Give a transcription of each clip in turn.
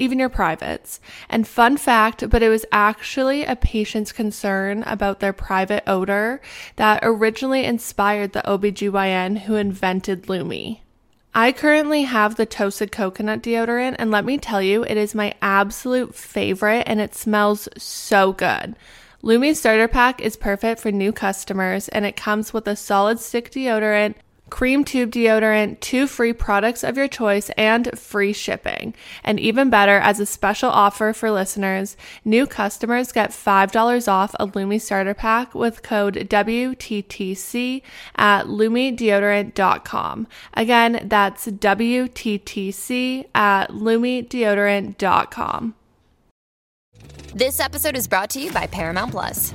even your privates. And fun fact, but it was actually a patient's concern about their private odor that originally inspired the OBGYN who invented Lume. I currently have the toasted coconut deodorant, and let me tell you, it is my absolute favorite and it smells so good. Lume Starter Pack is perfect for new customers, and it comes with a solid stick deodorant, cream tube deodorant, two free products of your choice, and free shipping. And even better, as a special offer for listeners, new customers get $5 off a Lume starter pack with code WTTC at lumedeodorant.com. Again, that's WTTC at lumedeodorant.com. This episode is brought to you by Paramount Plus.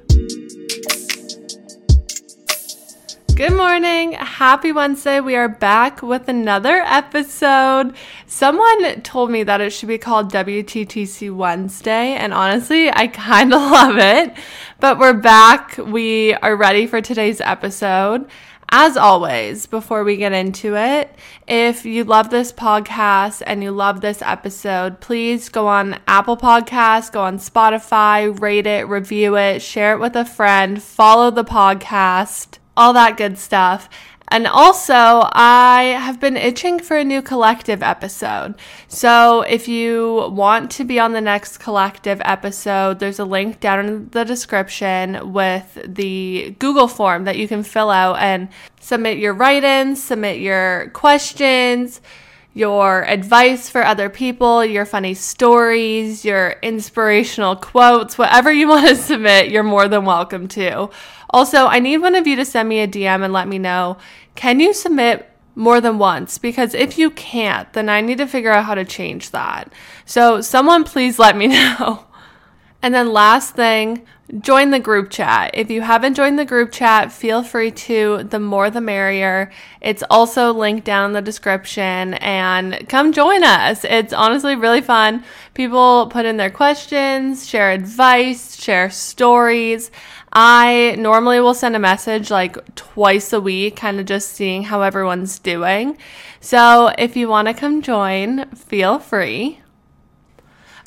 Good morning. Happy Wednesday. We are back with another episode. Someone told me that it should be called WTTC Wednesday, and honestly, I kind of love it. But we're back. We are ready for today's episode. As always, before we get into it, if you love this podcast and you love this episode, please go on Apple Podcasts, go on Spotify, rate it, review it, share it with a friend, follow the podcast all that good stuff. And also, I have been itching for a new collective episode. So, if you want to be on the next collective episode, there's a link down in the description with the Google form that you can fill out and submit your write ins, submit your questions, your advice for other people, your funny stories, your inspirational quotes, whatever you want to submit, you're more than welcome to. Also, I need one of you to send me a DM and let me know can you submit more than once? Because if you can't, then I need to figure out how to change that. So, someone please let me know. And then, last thing, join the group chat. If you haven't joined the group chat, feel free to. The more the merrier. It's also linked down in the description and come join us. It's honestly really fun. People put in their questions, share advice, share stories. I normally will send a message like twice a week, kind of just seeing how everyone's doing. So if you want to come join, feel free.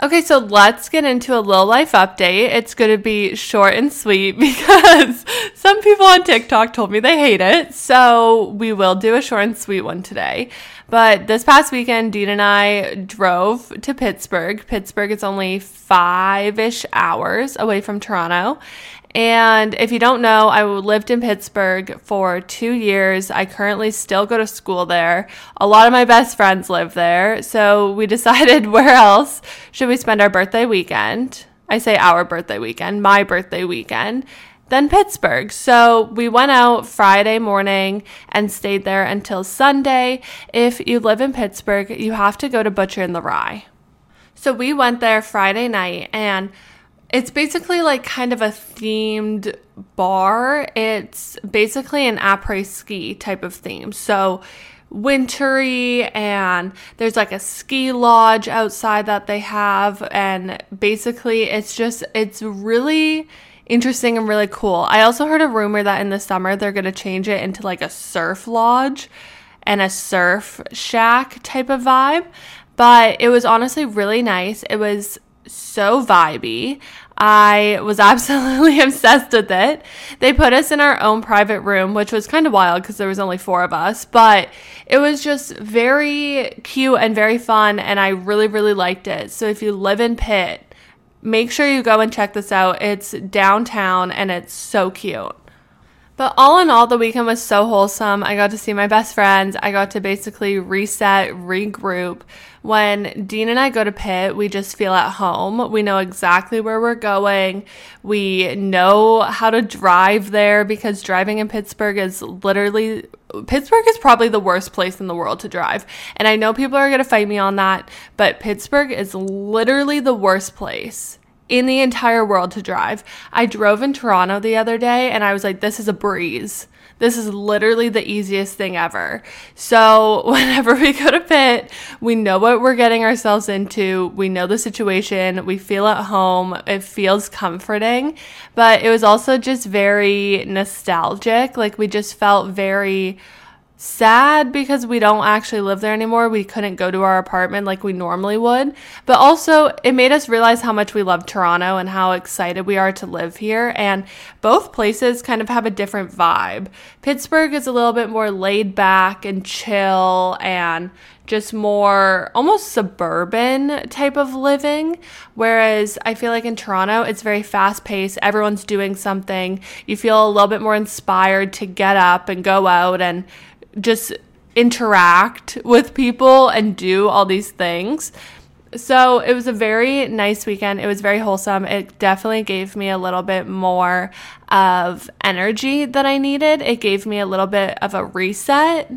Okay, so let's get into a little life update. It's going to be short and sweet because some people on TikTok told me they hate it. So we will do a short and sweet one today. But this past weekend, Dean and I drove to Pittsburgh. Pittsburgh is only five ish hours away from Toronto. And if you don't know, I lived in Pittsburgh for two years. I currently still go to school there. A lot of my best friends live there. So we decided where else should we spend our birthday weekend? I say our birthday weekend, my birthday weekend then Pittsburgh. So we went out Friday morning and stayed there until Sunday. If you live in Pittsburgh, you have to go to Butcher in the Rye. So we went there Friday night and it's basically like kind of a themed bar. It's basically an après ski type of theme. So wintry and there's like a ski lodge outside that they have and basically it's just it's really interesting and really cool. I also heard a rumor that in the summer they're going to change it into like a surf lodge and a surf shack type of vibe. But it was honestly really nice. It was so vibey. I was absolutely obsessed with it. They put us in our own private room, which was kind of wild because there was only four of us, but it was just very cute and very fun, and I really, really liked it. So if you live in Pitt, make sure you go and check this out. It's downtown and it's so cute. But all in all, the weekend was so wholesome. I got to see my best friends. I got to basically reset, regroup. When Dean and I go to Pitt, we just feel at home. We know exactly where we're going. We know how to drive there because driving in Pittsburgh is literally Pittsburgh is probably the worst place in the world to drive. And I know people are going to fight me on that, but Pittsburgh is literally the worst place in the entire world to drive. I drove in Toronto the other day and I was like, this is a breeze. This is literally the easiest thing ever. So, whenever we go to Pitt, we know what we're getting ourselves into. We know the situation. We feel at home. It feels comforting. But it was also just very nostalgic. Like, we just felt very sad because we don't actually live there anymore. We couldn't go to our apartment like we normally would. But also, it made us realize how much we love Toronto and how excited we are to live here. And both places kind of have a different vibe. Pittsburgh is a little bit more laid back and chill and just more almost suburban type of living. Whereas I feel like in Toronto, it's very fast paced. Everyone's doing something. You feel a little bit more inspired to get up and go out and just interact with people and do all these things. So it was a very nice weekend. It was very wholesome. It definitely gave me a little bit more of energy that I needed. It gave me a little bit of a reset.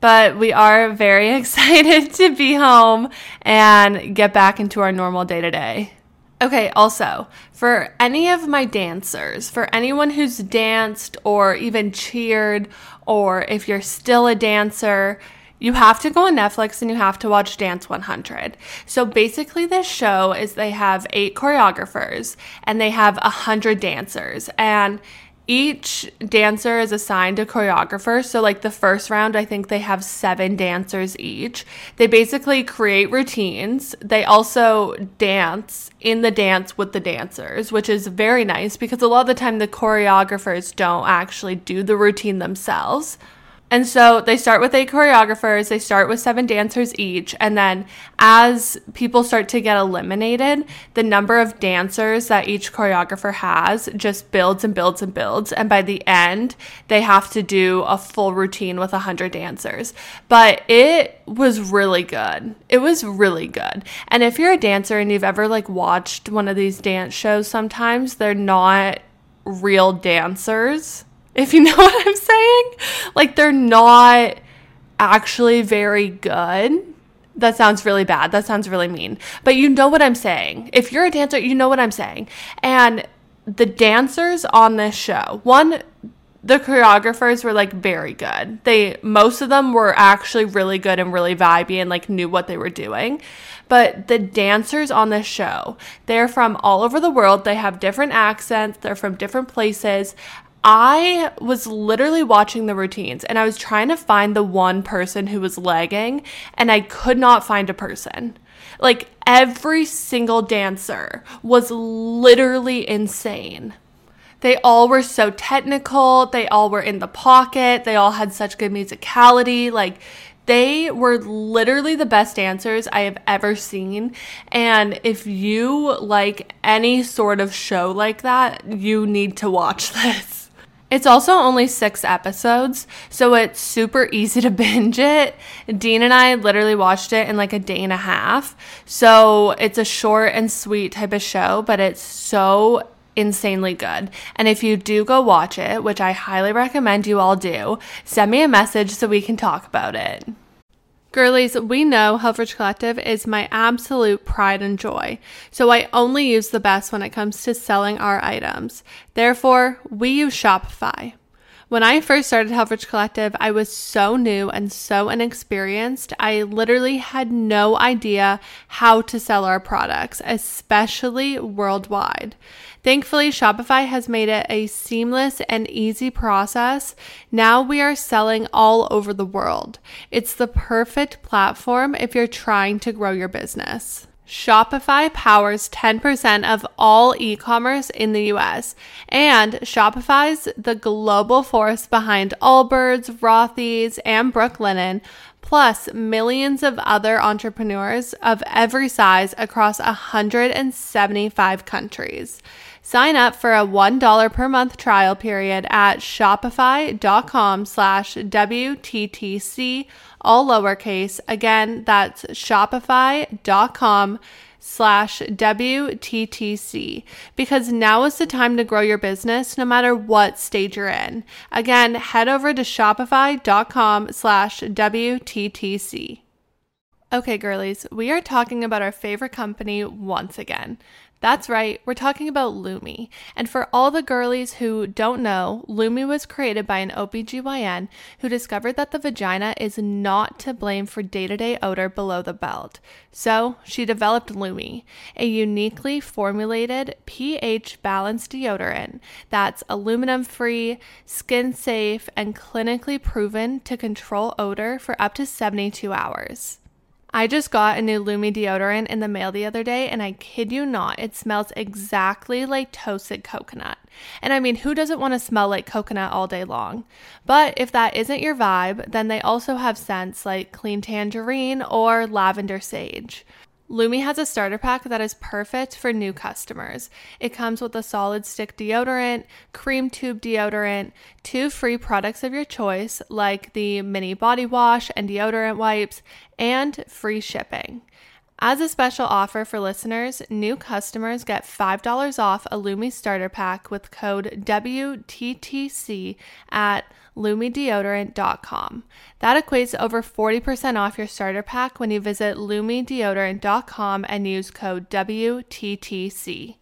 But we are very excited to be home and get back into our normal day to day. Okay, also, for any of my dancers, for anyone who's danced or even cheered, or if you're still a dancer, you have to go on Netflix and you have to watch Dance 100. So basically, this show is they have eight choreographers and they have a hundred dancers, and each dancer is assigned a choreographer. So, like the first round, I think they have seven dancers each. They basically create routines. They also dance in the dance with the dancers, which is very nice because a lot of the time the choreographers don't actually do the routine themselves. And so they start with eight choreographers, they start with seven dancers each. And then as people start to get eliminated, the number of dancers that each choreographer has just builds and builds and builds. And by the end, they have to do a full routine with 100 dancers. But it was really good. It was really good. And if you're a dancer and you've ever like watched one of these dance shows, sometimes they're not real dancers if you know what I'm saying. Like they're not actually very good. That sounds really bad. That sounds really mean. But you know what I'm saying. If you're a dancer, you know what I'm saying. And the dancers on this show, one, the choreographers were like very good. They most of them were actually really good and really vibey and like knew what they were doing. But the dancers on this show, they're from all over the world. They have different accents, they're from different places. I was literally watching the routines and I was trying to find the one person who was lagging and I could not find a person. Like every single dancer was literally insane. They all were so technical, they all were in the pocket, they all had such good musicality. Like they were literally the best dancers I have ever seen. And if you like any sort of show like that, you need to watch this. It's also only six episodes, so it's super easy to binge it. Dean and I literally watched it in like a day and a half. So it's a short and sweet type of show, but it's so insanely good. And if you do go watch it, which I highly recommend you all do, send me a message so we can talk about it. Girlies, we know Helfrich Collective is my absolute pride and joy, so I only use the best when it comes to selling our items. Therefore, we use Shopify. When I first started Helfrich Collective, I was so new and so inexperienced. I literally had no idea how to sell our products, especially worldwide. Thankfully, Shopify has made it a seamless and easy process. Now we are selling all over the world. It's the perfect platform if you're trying to grow your business. Shopify powers 10% of all e commerce in the US, and Shopify's the global force behind Allbirds, Rothy's, and Brooklinen, plus millions of other entrepreneurs of every size across 175 countries. Sign up for a $1 per month trial period at shopify.com slash WTTC, all lowercase. Again, that's shopify.com slash WTTC because now is the time to grow your business no matter what stage you're in. Again, head over to shopify.com slash WTTC. Okay, girlies, we are talking about our favorite company once again. That's right, we're talking about Lume. And for all the girlies who don't know, Lume was created by an OBGYN who discovered that the vagina is not to blame for day to day odor below the belt. So she developed Lume, a uniquely formulated pH balanced deodorant that's aluminum free, skin safe, and clinically proven to control odor for up to 72 hours. I just got a new Lume deodorant in the mail the other day, and I kid you not, it smells exactly like toasted coconut. And I mean, who doesn't want to smell like coconut all day long? But if that isn't your vibe, then they also have scents like clean tangerine or lavender sage. Lume has a starter pack that is perfect for new customers. It comes with a solid stick deodorant, cream tube deodorant, two free products of your choice, like the mini body wash and deodorant wipes, and free shipping. As a special offer for listeners, new customers get $5 off a Lume starter pack with code WTTC at lumedeodorant.com. That equates to over 40% off your starter pack when you visit lumedeodorant.com and use code WTTC.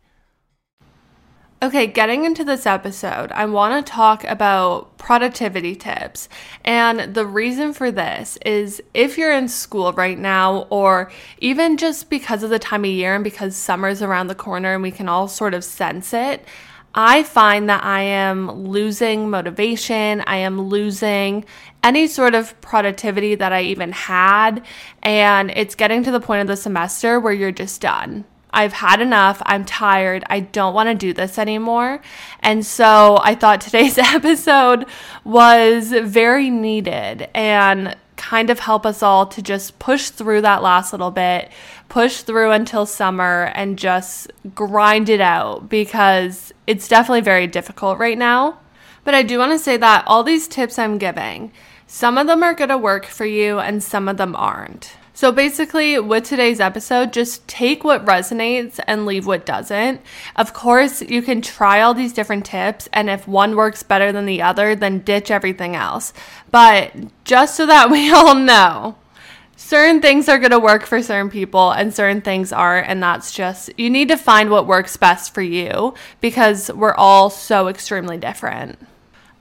Okay, getting into this episode, I want to talk about productivity tips. And the reason for this is if you're in school right now, or even just because of the time of year and because summer's around the corner and we can all sort of sense it, I find that I am losing motivation. I am losing any sort of productivity that I even had. And it's getting to the point of the semester where you're just done. I've had enough. I'm tired. I don't want to do this anymore. And so I thought today's episode was very needed and kind of help us all to just push through that last little bit, push through until summer, and just grind it out because it's definitely very difficult right now. But I do want to say that all these tips I'm giving, some of them are going to work for you and some of them aren't. So basically, with today's episode, just take what resonates and leave what doesn't. Of course, you can try all these different tips, and if one works better than the other, then ditch everything else. But just so that we all know, certain things are going to work for certain people and certain things aren't. And that's just, you need to find what works best for you because we're all so extremely different.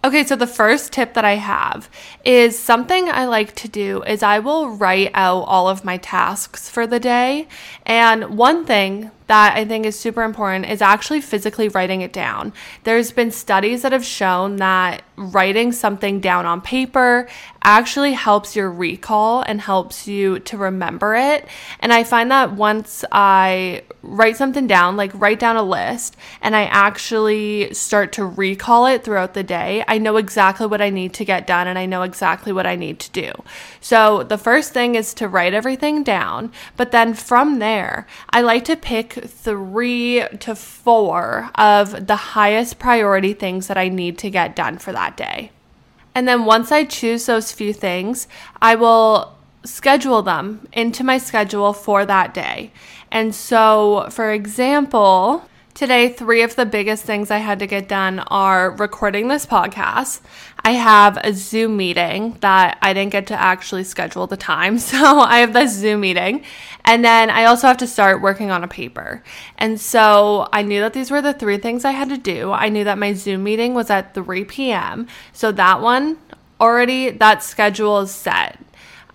Okay, so the first tip that I have is something I like to do is I will write out all of my tasks for the day. And one thing that I think is super important is actually physically writing it down. There's been studies that have shown that writing something down on paper actually helps your recall and helps you to remember it. And I find that once I write something down, like write down a list, and I actually start to recall it throughout the day, I know exactly what I need to get done and I know exactly what I need to do. So the first thing is to write everything down, but then from there, I like to pick three to four of the highest priority things that I need to get done for that day. And then once I choose those few things, I will schedule them into my schedule for that day. And so, for example, Today, three of the biggest things I had to get done are recording this podcast. I have a Zoom meeting that I didn't get to actually schedule the time. So I have this Zoom meeting. And then I also have to start working on a paper. And so I knew that these were the three things I had to do. I knew that my Zoom meeting was at 3 p.m. So that one already, that schedule is set.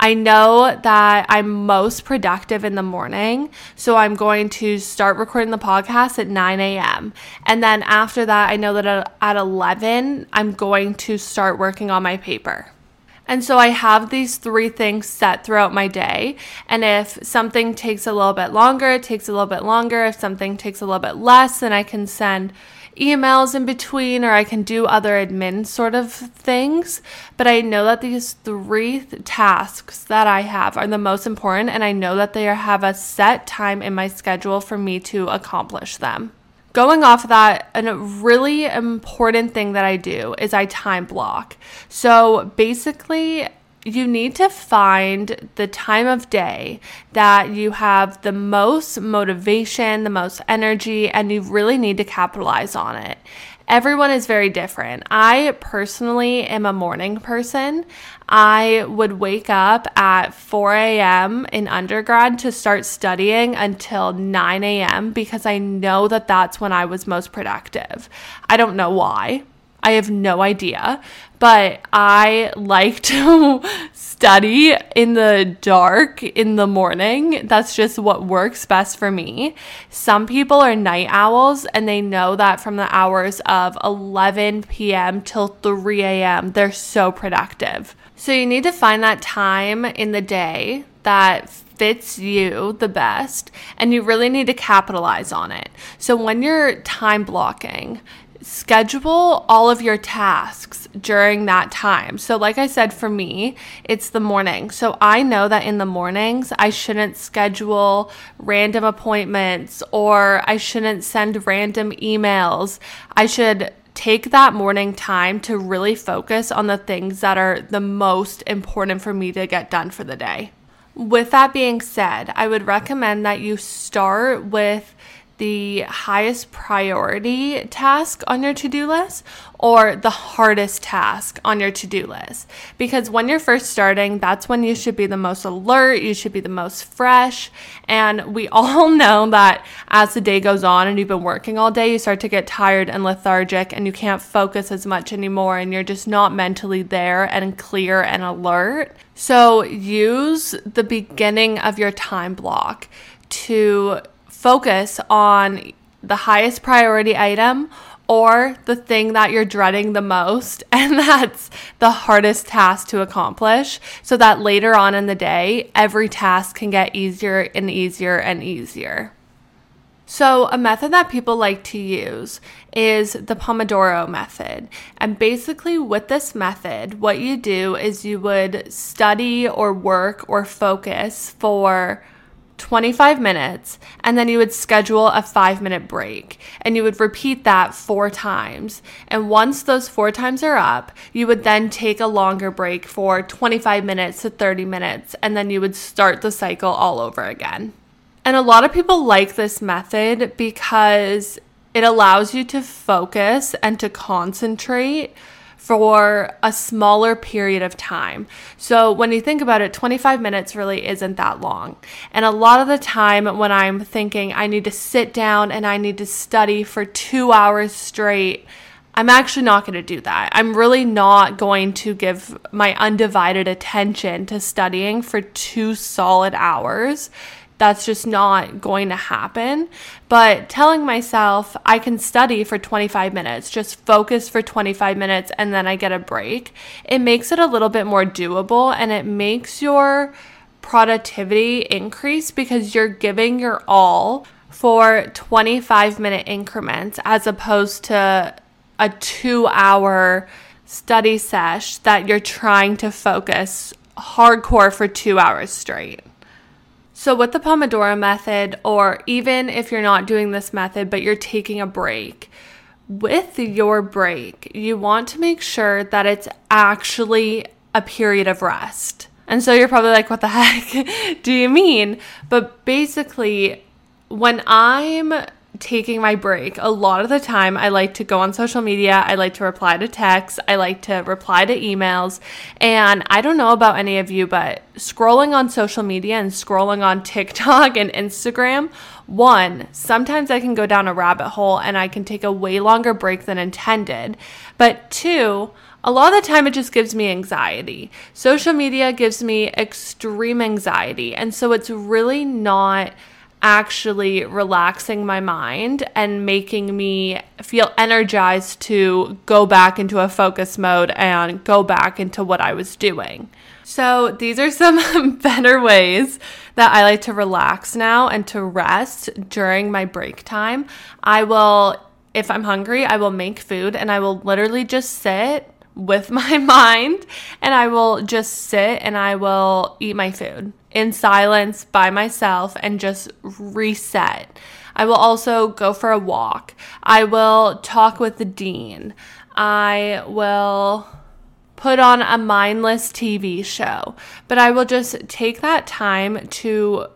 I know that I'm most productive in the morning. So I'm going to start recording the podcast at 9 a.m. And then after that, I know that at 11, I'm going to start working on my paper. And so I have these three things set throughout my day. And if something takes a little bit longer, it takes a little bit longer. If something takes a little bit less, then I can send emails in between or I can do other admin sort of things. But I know that these three th- tasks that I have are the most important, and I know that they have a set time in my schedule for me to accomplish them. going off of that, a really important thing that I do is I time block. So basically, you need to find the time of day that you have the most motivation, the most energy, and you really need to capitalize on it. Everyone is very different. I personally am a morning person. I would wake up at 4 a.m. in undergrad to start studying until 9 a.m. because I know that that's when I was most productive. I don't know why. I have no idea, but I like to study in the dark in the morning. That's just what works best for me. Some people are night owls and they know that from the hours of 11 p.m. till 3 a.m., they're so productive. So you need to find that time in the day that fits you the best and you really need to capitalize on it. So when you're time blocking, schedule all of your tasks during that time. So, like I said, for me, it's the morning. So, I know that in the mornings, I shouldn't schedule random appointments or I shouldn't send random emails. I should take that morning time to really focus on the things that are the most important for me to get done for the day. With that being said, I would recommend that you start with the highest priority task on your to do list or the hardest task on your to do list. Because when you're first starting, that's when you should be the most alert, you should be the most fresh. And we all know that as the day goes on and you've been working all day, you start to get tired and lethargic and you can't focus as much anymore and you're just not mentally there and clear and alert. So use the beginning of your time block to focus on the highest priority item or the thing that you're dreading the most and that's the hardest task to accomplish so that later on in the day every task can get easier and easier and easier. So, a method that people like to use is the Pomodoro method. And basically, with this method, what you do is you would study or work or focus for 25 minutes, and then you would schedule a five minute break. And you would repeat that four times. And once those four times are up, you would then take a longer break for 25 minutes to 30 minutes, and then you would start the cycle all over again. And a lot of people like this method because it allows you to focus and to concentrate for a smaller period of time. So when you think about it, 25 minutes really isn't that long. And a lot of the time when I'm thinking I need to sit down and I need to study for two hours straight, I'm actually not going to do that. I'm really not going to give my undivided attention to studying for two solid hours that's just not going to happen. But telling myself I can study for 25 minutes, just focus for 25 minutes, and then I get a break, it makes it a little bit more doable and it makes your productivity increase because you're giving your all for 25 minute increments as opposed to a two hour study sesh that you're trying to focus hardcore for two hours straight. So, with the Pomodoro method, or even if you're not doing this method but you're taking a break, with your break, you want to make sure that it's actually a period of rest. And so you're probably like, what the heck do you mean? But basically, when I'm taking my break, a lot of the time I like to go on social media, I like to reply to texts, I like to reply to emails. And I don't know about any of you, but scrolling on social media and scrolling on TikTok and Instagram, one, sometimes I can go down a rabbit hole and I can take a way longer break than intended. But two, a lot of the time it just gives me anxiety. Social media gives me extreme anxiety. And so it's really not actually relaxing my mind and making me feel energized to go back into a focus mode and go back into what I was doing. So, these are some better ways that I like to relax now and to rest during my break time. I will, if I'm hungry, I will make food and I will literally just sit with my mind and I will just sit and I will eat my food in silence by myself and just reset. I will also go for a walk. I will talk with the dean. I will put on a mindless TV show, but I will just take that time to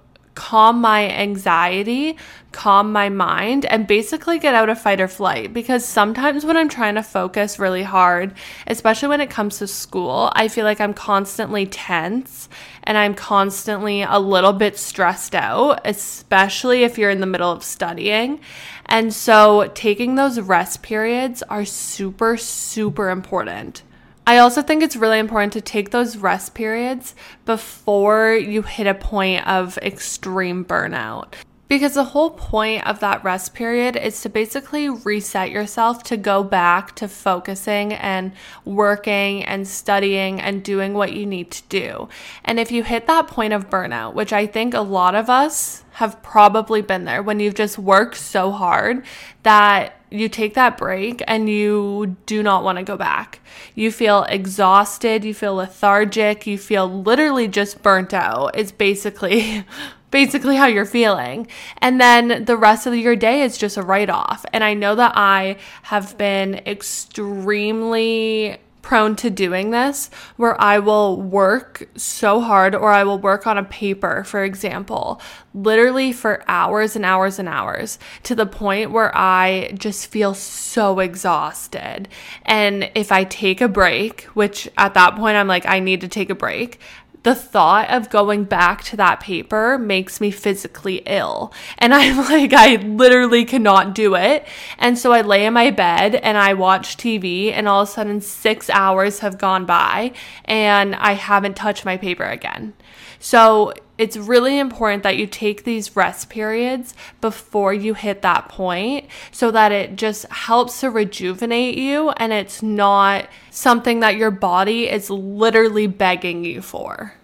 calm my anxiety, calm my mind, and basically get out of fight or flight. Because sometimes when I'm trying to focus really hard, especially when it comes to school, I feel like I'm constantly tense and I'm constantly a little bit stressed out, especially if you're in the middle of studying. And so taking those rest periods are super, super important. I also think it's really important to take those rest periods before you hit a point of extreme burnout. Because the whole point of that rest period is to basically reset yourself to go back to focusing and working and studying and doing what you need to do. And if you hit that point of burnout, which I think a lot of us have probably been there when you've just worked so hard that you take that break and you do not want to go back. You feel exhausted, you feel lethargic, you feel literally just burnt out. It's basically basically how you're feeling. And then the rest of your day is just a write off. And I know that I have been extremely prone to doing this where I will work so hard or I will work on a paper, for example, literally for hours and hours and hours to the point where I just feel so exhausted. And if I take a break, which at that point I'm like, I need to take a break, the thought of going back to that paper makes me physically ill. And I'm like, I literally cannot do it. And so I lay in my bed and I watch TV, and all of a sudden, six hours have gone by and I haven't touched my paper again. So it's really important that you take these rest periods before you hit that point so that it just helps to rejuvenate you and it's not something that your body is literally begging you for.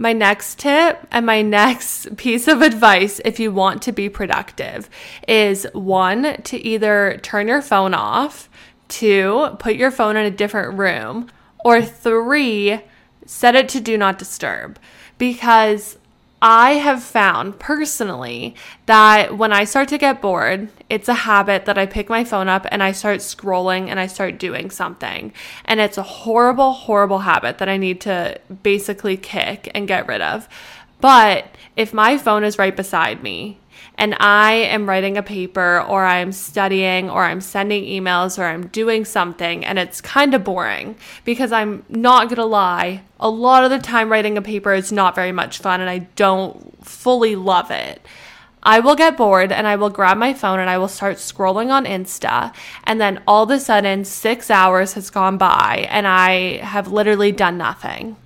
My next tip and my next piece of advice, if you want to be productive, is one, to either turn your phone off, two, put your phone in a different room, or three, set it to do not disturb because I have found personally that when I start to get bored, it's a habit that I pick my phone up and I start scrolling and I start doing something. And it's a horrible, horrible habit that I need to basically kick and get rid of. But if my phone is right beside me and I am writing a paper or I'm studying or I'm sending emails or I'm doing something and it's kind of boring because I'm not gonna lie, a lot of the time writing a paper is not very much fun and I don't fully love it. I will get bored and I will grab my phone and I will start scrolling on Insta. And then all of a sudden, six hours has gone by and I have literally done nothing.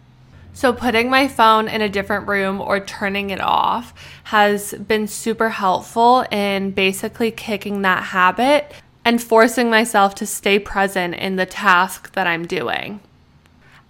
So, putting my phone in a different room or turning it off has been super helpful in basically kicking that habit and forcing myself to stay present in the task that I'm doing.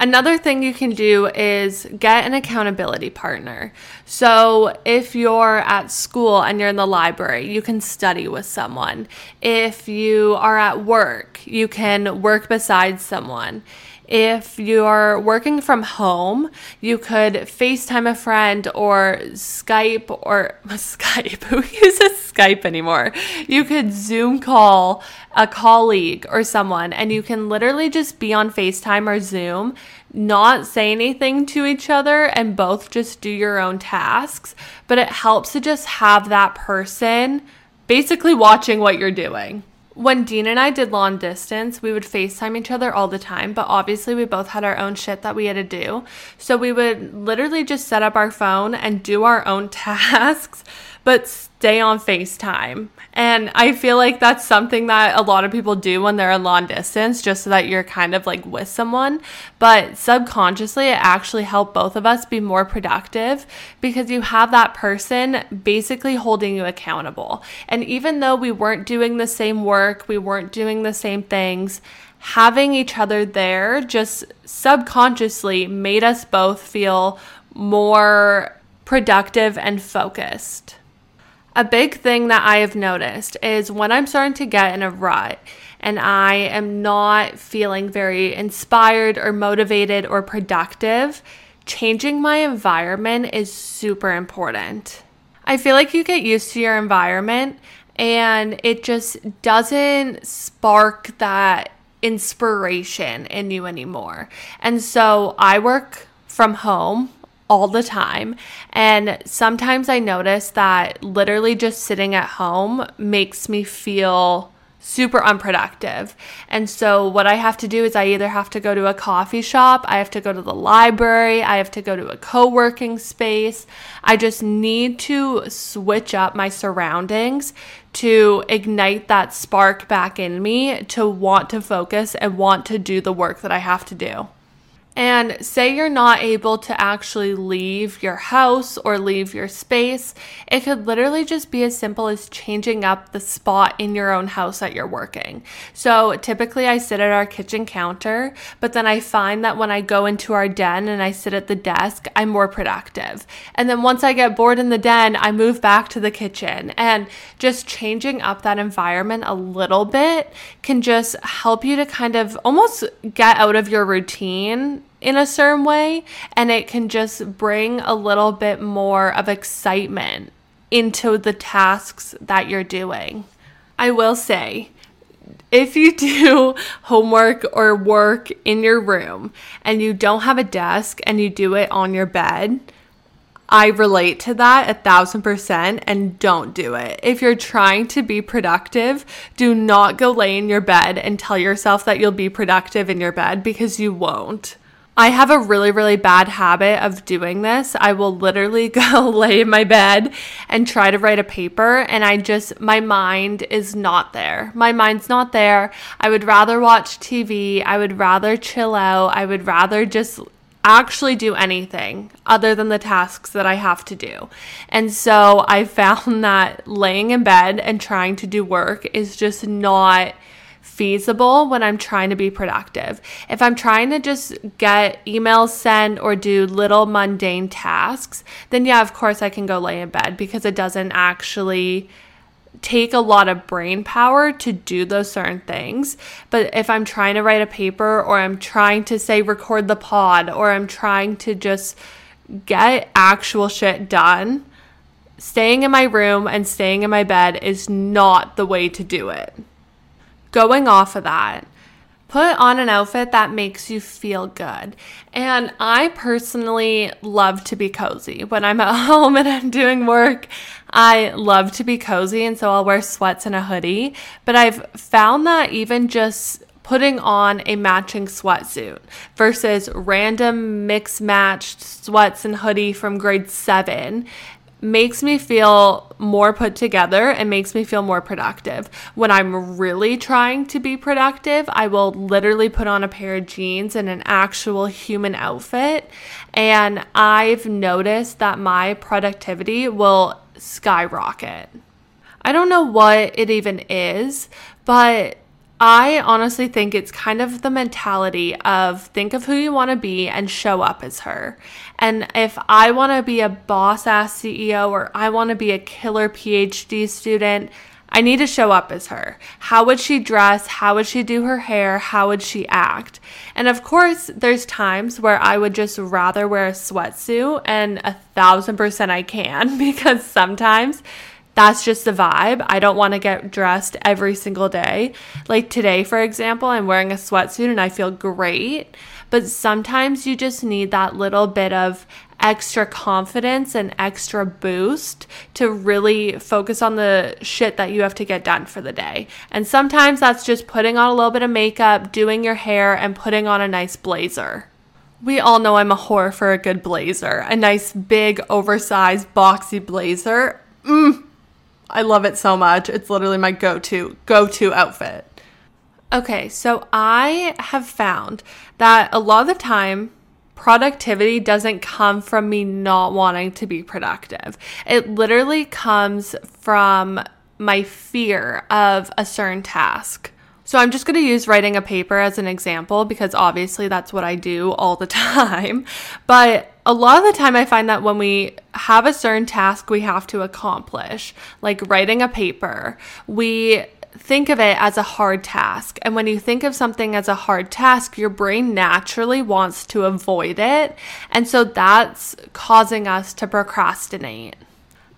Another thing you can do is get an accountability partner. So, if you're at school and you're in the library, you can study with someone. If you are at work, you can work beside someone. If you're working from home, you could FaceTime a friend or Skype or Skype. Who uses Skype anymore? You could Zoom call a colleague or someone, and you can literally just be on FaceTime or Zoom, not say anything to each other, and both just do your own tasks. But it helps to just have that person basically watching what you're doing when Dean and I did long distance, we would FaceTime each other all the time, but obviously we both had our own shit that we had to do. So we would literally just set up our phone and do our own tasks, but stay on FaceTime. And I feel like that's something that a lot of people do when they're in long distance, just so that you're kind of like with someone. But subconsciously, it actually helped both of us be more productive because you have that person basically holding you accountable. And even though we weren't doing the same work, we weren't doing the same things, having each other there just subconsciously made us both feel more productive and focused. A big thing that I have noticed is when I'm starting to get in a rut and I am not feeling very inspired or motivated or productive, changing my environment is super important. I feel like you get used to your environment and it just doesn't spark that inspiration in you anymore. And so I work from home all the time. And sometimes I notice that literally just sitting at home makes me feel super unproductive. And so what I have to do is I either have to go to a coffee shop, I have to go to the library, I have to go to a co-working space. I just need to switch up my surroundings to ignite that spark back in me to want to focus and want to do the work that I have to do. And say you're not able to actually leave your house or leave your space, it could literally just be as simple as changing up the spot in your own house that you're working. So typically I sit at our kitchen counter, but then I find that when I go into our den and I sit at the desk, I'm more productive. And then once I get bored in the den, I move back to the kitchen. And just changing up that environment a little bit can just help you to kind of almost get out of your routine in a certain way and it can just bring a little bit more of excitement into the tasks that you're doing. I will say, if you do homework or work in your room and you don't have a desk and you do it on your bed, I relate to that a thousand percent and don't do it. If you're trying to be productive, do not go lay in your bed and tell yourself that you'll be productive in your bed because you won't. I have a really, really bad habit of doing this. I will literally go lay in my bed and try to write a paper, and I just, my mind is not there. My mind's not there. I would rather watch TV. I would rather chill out. I would rather just actually do anything other than the tasks that I have to do. And so I found that laying in bed and trying to do work is just not feasible when I'm trying to be productive. If I'm trying to just get emails sent or do little mundane tasks, then yeah, of course I can go lay in bed because it doesn't actually take a lot of brain power to do those certain things. But if I'm trying to write a paper or I'm trying to say record the pod or I'm trying to just get actual shit done, staying in my room and staying in my bed is not the way to do it going off of that, put on an outfit that makes you feel good. And I personally love to be cozy. When I'm at home and I'm doing work, I love to be cozy. And so I'll wear sweats and a hoodie. But I've found that even just putting on a matching sweatsuit versus random mix matched sweats and hoodie from grade seven makes me feel more put together and makes me feel more productive. When I'm really trying to be productive, I will literally put on a pair of jeans and an actual human outfit. And I've noticed that my productivity will skyrocket. I don't know what it even is, but I honestly think it's kind of the mentality of think of who you want to be and show up as her. And if I want to be a boss ass CEO or I want to be a killer PhD student, I need to show up as her. How would she dress? How would she do her hair? How would she act? And of course, there's times where I would just rather wear a sweatsuit, and a thousand percent I can because sometimes that's just the vibe. I don't want to get dressed every single day. Like today, for example, I'm wearing a sweatsuit and I feel great. But sometimes you just need that little bit of extra confidence and extra boost to really focus on the shit that you have to get done for the day. And sometimes that's just putting on a little bit of makeup, doing your hair, and putting on a nice blazer. We all know I'm a whore for a good blazer. A nice, big, oversized, boxy blazer. Mmm I love it so much. It's literally my go-to go-to outfit. Okay, so I have found that a lot of the time productivity doesn't come from me not wanting to be productive. It literally comes from my fear of a certain task. So I'm just going to use writing a paper as an example because obviously that's what I do all the time. But a lot of the time I find that when we have a certain task we have to accomplish, like writing a paper, we think of it as a hard task. And when you think of something as a hard task, your brain naturally wants to avoid it. And so that's causing us to procrastinate.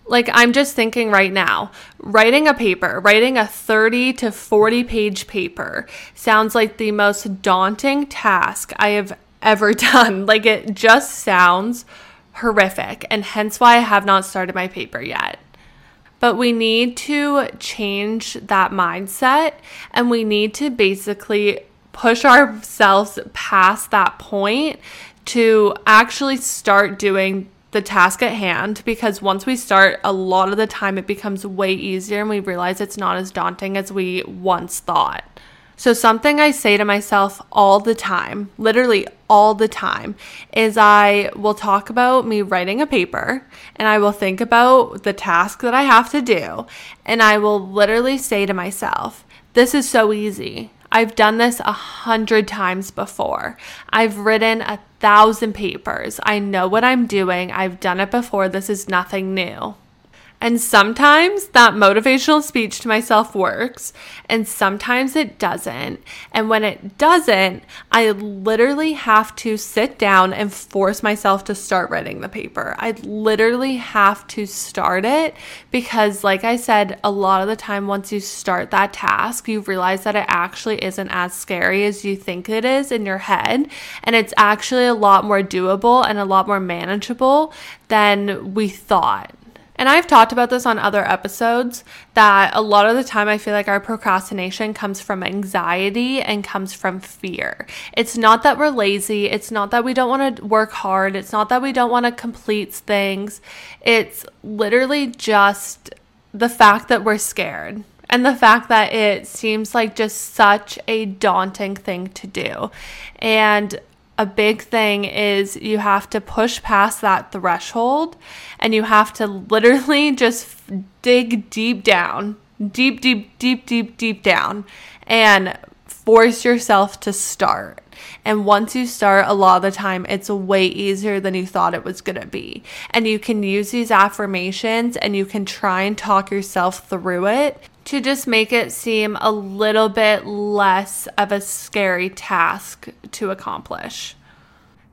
Like, I'm just thinking right now, writing a paper, writing a 30 to 40 page paper sounds like the most daunting task I have ever done. Like, it just sounds horrific, and hence why I have not started my paper yet. But we need to change that mindset, and we need to basically push ourselves past that point to actually start doing the task at hand because once we start, a lot of the time it becomes way easier and we realize it's not as daunting as we once thought. So, something I say to myself all the time, literally all the time, is I will talk about me writing a paper and I will think about the task that I have to do. And I will literally say to myself, This is so easy. I've done this a hundred times before. I've written a thousand papers. I know what I'm doing. I've done it before. This is nothing new. And sometimes that motivational speech to myself works, and sometimes it doesn't. And when it doesn't, I literally have to sit down and force myself to start writing the paper. I literally have to start it because, like I said, a lot of the time, once you start that task, you realize that it actually isn't as scary as you think it is in your head. And it's actually a lot more doable and a lot more manageable than we thought. And I've talked about this on other episodes that a lot of the time I feel like our procrastination comes from anxiety and comes from fear. It's not that we're lazy, it's not that we don't want to work hard, it's not that we don't want to complete things. It's literally just the fact that we're scared and the fact that it seems like just such a daunting thing to do. And a big thing is you have to push past that threshold and you have to literally just dig deep down, deep, deep, deep, deep, deep down, and force yourself to start. And once you start, a lot of the time, it's way easier than you thought it was going to be. And you can use these affirmations and you can try and talk yourself through it to just make it seem a little bit less of a scary task to accomplish.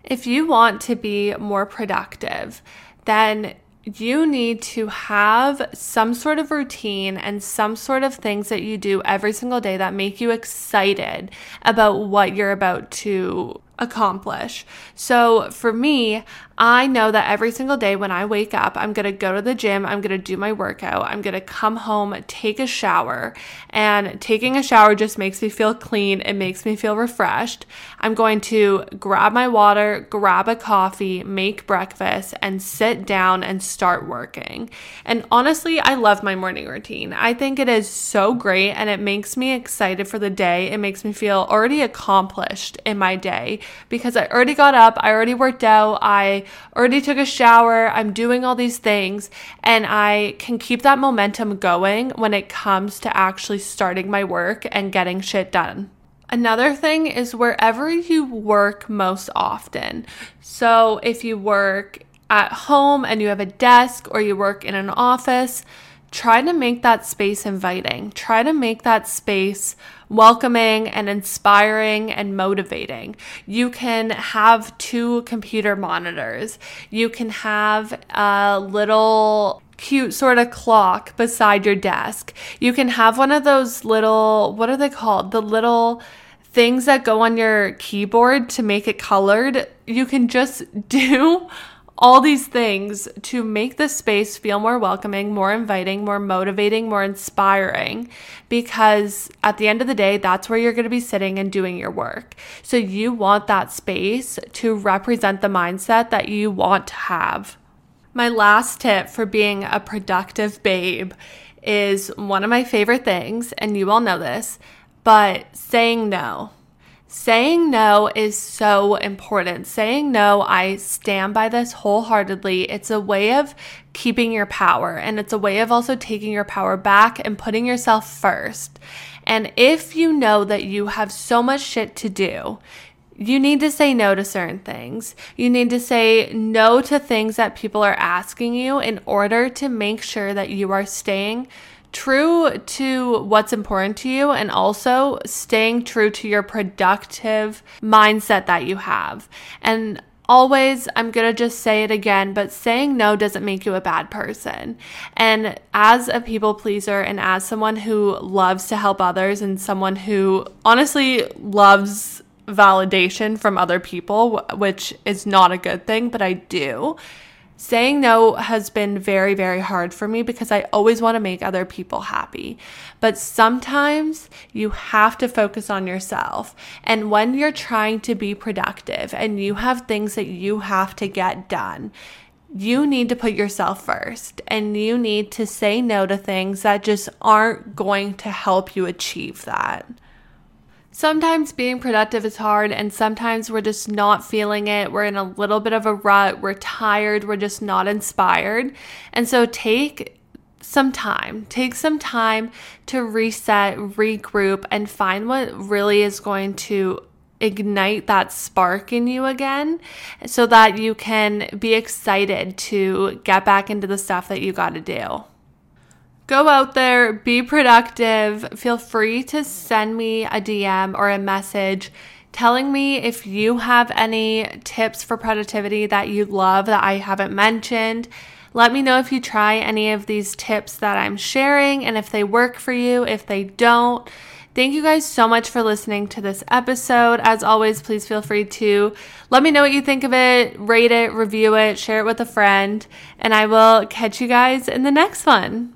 If you want to be more productive, then you need to have some sort of routine and some sort of things that you do every single day that make you excited about what you're about to accomplish. So for me, I know that every single day when I wake up, I'm going to go to the gym, I'm going to do my workout, I'm going to come home, take a shower, and taking a shower just makes me feel clean. It makes me feel refreshed. I'm going to grab my water, grab a coffee, make breakfast, and sit down and start working. And honestly, I love my morning routine. I think it is so great and it makes me excited for the day. It makes me feel already accomplished in my day because I already got up, I already worked out, I already took a shower, I'm doing all these things, and I can keep that momentum going when it comes to actually starting my work and getting shit done. Another thing is wherever you work most often. So if you work at home and you have a desk or you work in an office, try to make that space inviting. Try to make that space welcoming and inspiring and motivating. You can have two computer monitors. You can have a little cute sort of clock beside your desk. You can have one of those little, what are they called? The little things that go on your keyboard to make it colored. You can just do all these things to make the space feel more welcoming, more inviting, more motivating, more inspiring. Because at the end of the day, that's where you're going to be sitting and doing your work. So you want that space to represent the mindset that you want to have. My last tip for being a productive babe is one of my favorite things, and you all know this, but saying no. Saying no is so important. Saying no, I stand by this wholeheartedly. It's a way of keeping your power and it's a way of also taking your power back and putting yourself first. And if you know that you have so much shit to do, you need to say no to certain things. You need to say no to things that people are asking you in order to make sure that you are staying true to what's important to you and also staying true to your productive mindset that you have. And always, I'm going to just say it again, but saying no doesn't make you a bad person. And as a people pleaser and as someone who loves to help others and someone who honestly loves validation from other people, which is not a good thing, but I do. Saying no has been very, very hard for me because I always want to make other people happy. But sometimes you have to focus on yourself. And when you're trying to be productive and you have things that you have to get done, you need to put yourself first and you need to say no to things that just aren't going to help you achieve that. Sometimes being productive is hard, and sometimes we're just not feeling it. We're in a little bit of a rut. We're tired. We're just not inspired. And so take some time. Take some time to reset, regroup, and find what really is going to ignite that spark in you again so that you can be excited to get back into the stuff that you got to do. Go out there, be productive. Feel free to send me a DM or a message telling me if you have any tips for productivity that you love that I haven't mentioned. Let me know if you try any of these tips that I'm sharing and if they work for you. If they don't, Thank you guys so much for listening to this episode. As always, please feel free to let me know what you think of it, rate it, review it, share it with a friend, and I will catch you guys in the next one.